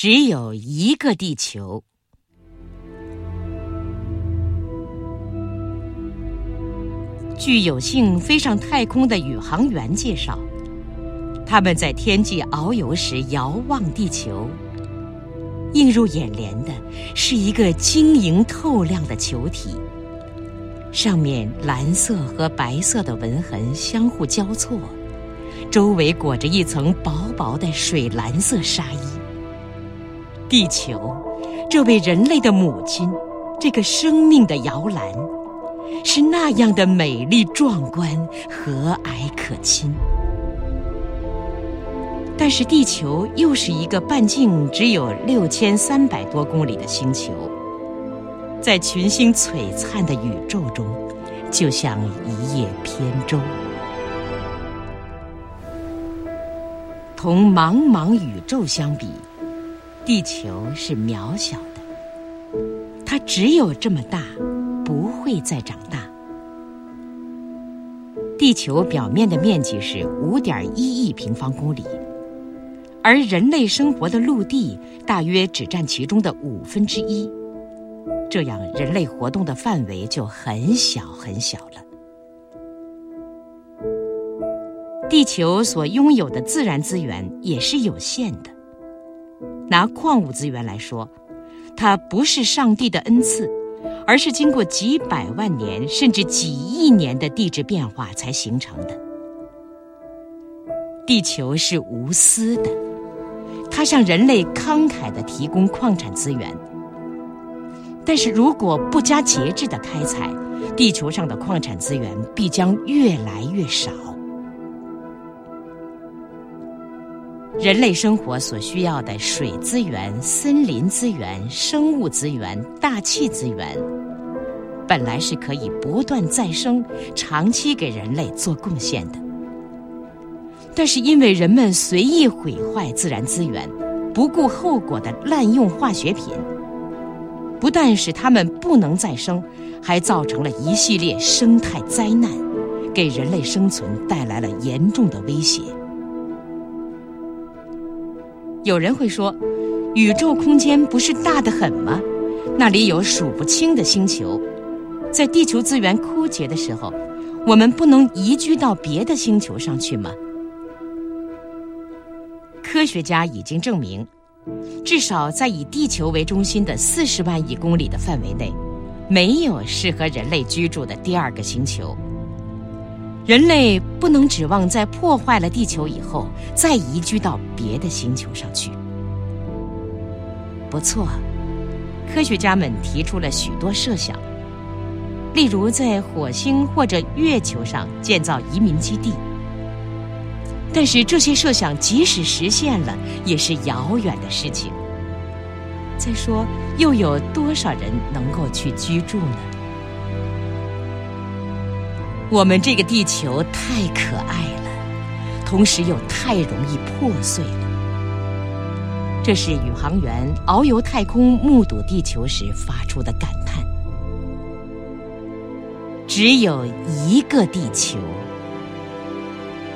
只有一个地球。据有幸飞上太空的宇航员介绍，他们在天际遨游时遥望地球，映入眼帘的是一个晶莹透亮的球体，上面蓝色和白色的纹痕相互交错，周围裹着一层薄薄的水蓝色纱衣。地球，这位人类的母亲，这个生命的摇篮。是那样的美丽壮观、和蔼可亲，但是地球又是一个半径只有六千三百多公里的星球，在群星璀璨的宇宙中，就像一叶扁舟。同茫茫宇宙相比，地球是渺小的，它只有这么大。不会再长大。地球表面的面积是五点一亿平方公里，而人类生活的陆地大约只占其中的五分之一，这样人类活动的范围就很小很小了。地球所拥有的自然资源也是有限的。拿矿物资源来说，它不是上帝的恩赐。而是经过几百万年甚至几亿年的地质变化才形成的。地球是无私的，它向人类慷慨地提供矿产资源。但是如果不加节制地开采，地球上的矿产资源必将越来越少。人类生活所需要的水资源、森林资源、生物资源、大气资源。本来是可以不断再生、长期给人类做贡献的，但是因为人们随意毁坏自然资源、不顾后果的滥用化学品，不但使它们不能再生，还造成了一系列生态灾难，给人类生存带来了严重的威胁。有人会说，宇宙空间不是大得很吗？那里有数不清的星球。在地球资源枯竭的时候，我们不能移居到别的星球上去吗？科学家已经证明，至少在以地球为中心的四十万亿公里的范围内，没有适合人类居住的第二个星球。人类不能指望在破坏了地球以后再移居到别的星球上去。不错，科学家们提出了许多设想。例如，在火星或者月球上建造移民基地，但是这些设想即使实现了，也是遥远的事情。再说，又有多少人能够去居住呢？我们这个地球太可爱了，同时又太容易破碎了。这是宇航员遨游太空、目睹地球时发出的感叹。只有一个地球，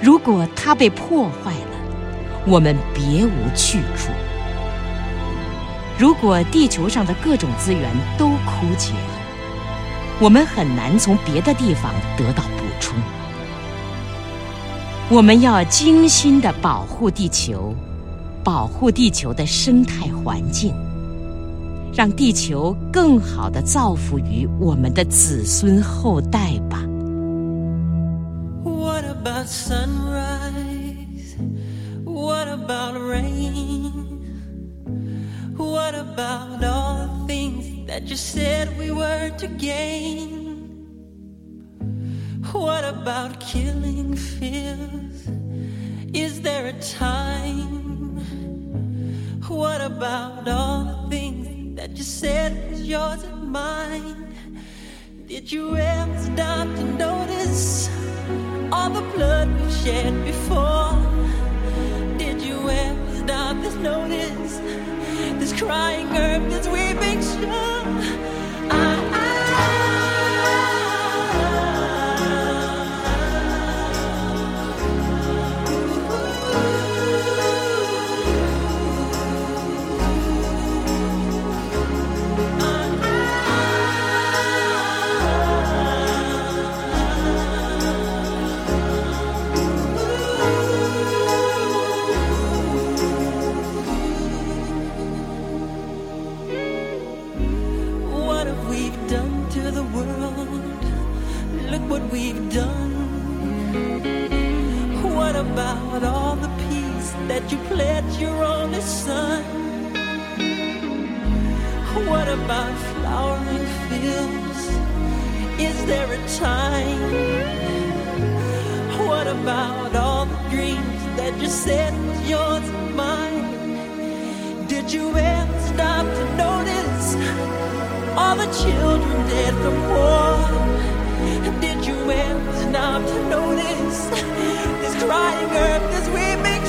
如果它被破坏了，我们别无去处。如果地球上的各种资源都枯竭了，我们很难从别的地方得到补充。我们要精心的保护地球，保护地球的生态环境。让地球更好的造福于我们的子孙后代吧。what about sunrise？what about rain？what about all the that you said we were to gain? What about killing fears? Is there a time? What about all the things? that you said was yours and mine. Did you ever stop to notice all the blood we've shed before? Did you ever stop to notice this crying earth, this weeping shore? about all the peace that you pledged your only son? What about flowering fields? Is there a time? What about all the dreams that you said was yours and mine? Did you ever stop to notice all the children dead from war? Did you ever stop to notice? crying earth is weeping.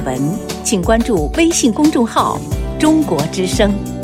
文请关注微信公众号中国之声。